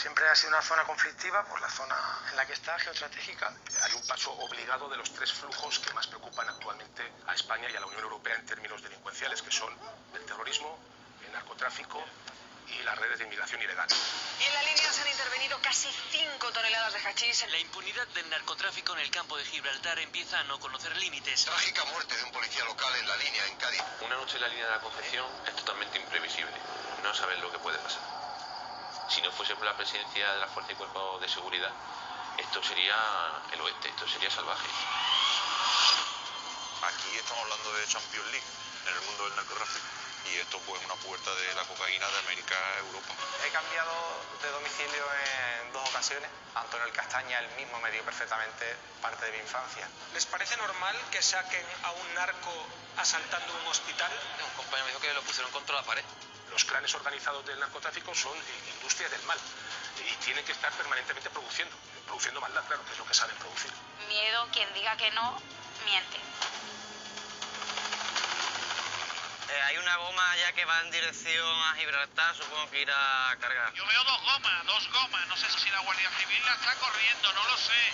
Siempre ha sido una zona conflictiva por la zona en la que está, geoestratégica. Hay un paso obligado de los tres flujos que más preocupan actualmente a España y a la Unión Europea en términos delincuenciales, que son el terrorismo, el narcotráfico y las redes de inmigración ilegal. Y en la línea se han intervenido casi 5 toneladas de hachís. La impunidad del narcotráfico en el campo de Gibraltar empieza a no conocer límites. Trágica muerte de un policía local en la línea en Cádiz. Una noche en la línea de la Concepción es totalmente imprevisible. No sabes lo que puede pasar. Si no fuese por la presencia de la Fuerza y Cuerpo de Seguridad, esto sería el oeste, esto sería salvaje. Aquí estamos hablando de Champions League en el mundo del narcotráfico y esto pues es una puerta de la cocaína de América a Europa. He cambiado de domicilio en dos ocasiones. Antonio el Castaña, el mismo, me dio perfectamente parte de mi infancia. ¿Les parece normal que saquen a un narco asaltando un hospital? Un compañero me dijo que lo pusieron contra la pared. Los clanes organizados del narcotráfico son industrias del mal y tienen que estar permanentemente produciendo, produciendo maldad, claro, que es lo que saben producir. Miedo, quien diga que no, miente. Eh, hay una goma ya que va en dirección a Gibraltar, supongo que irá a cargar. Yo veo dos gomas, dos gomas. No sé si la Guardia Civil la está corriendo, no lo sé.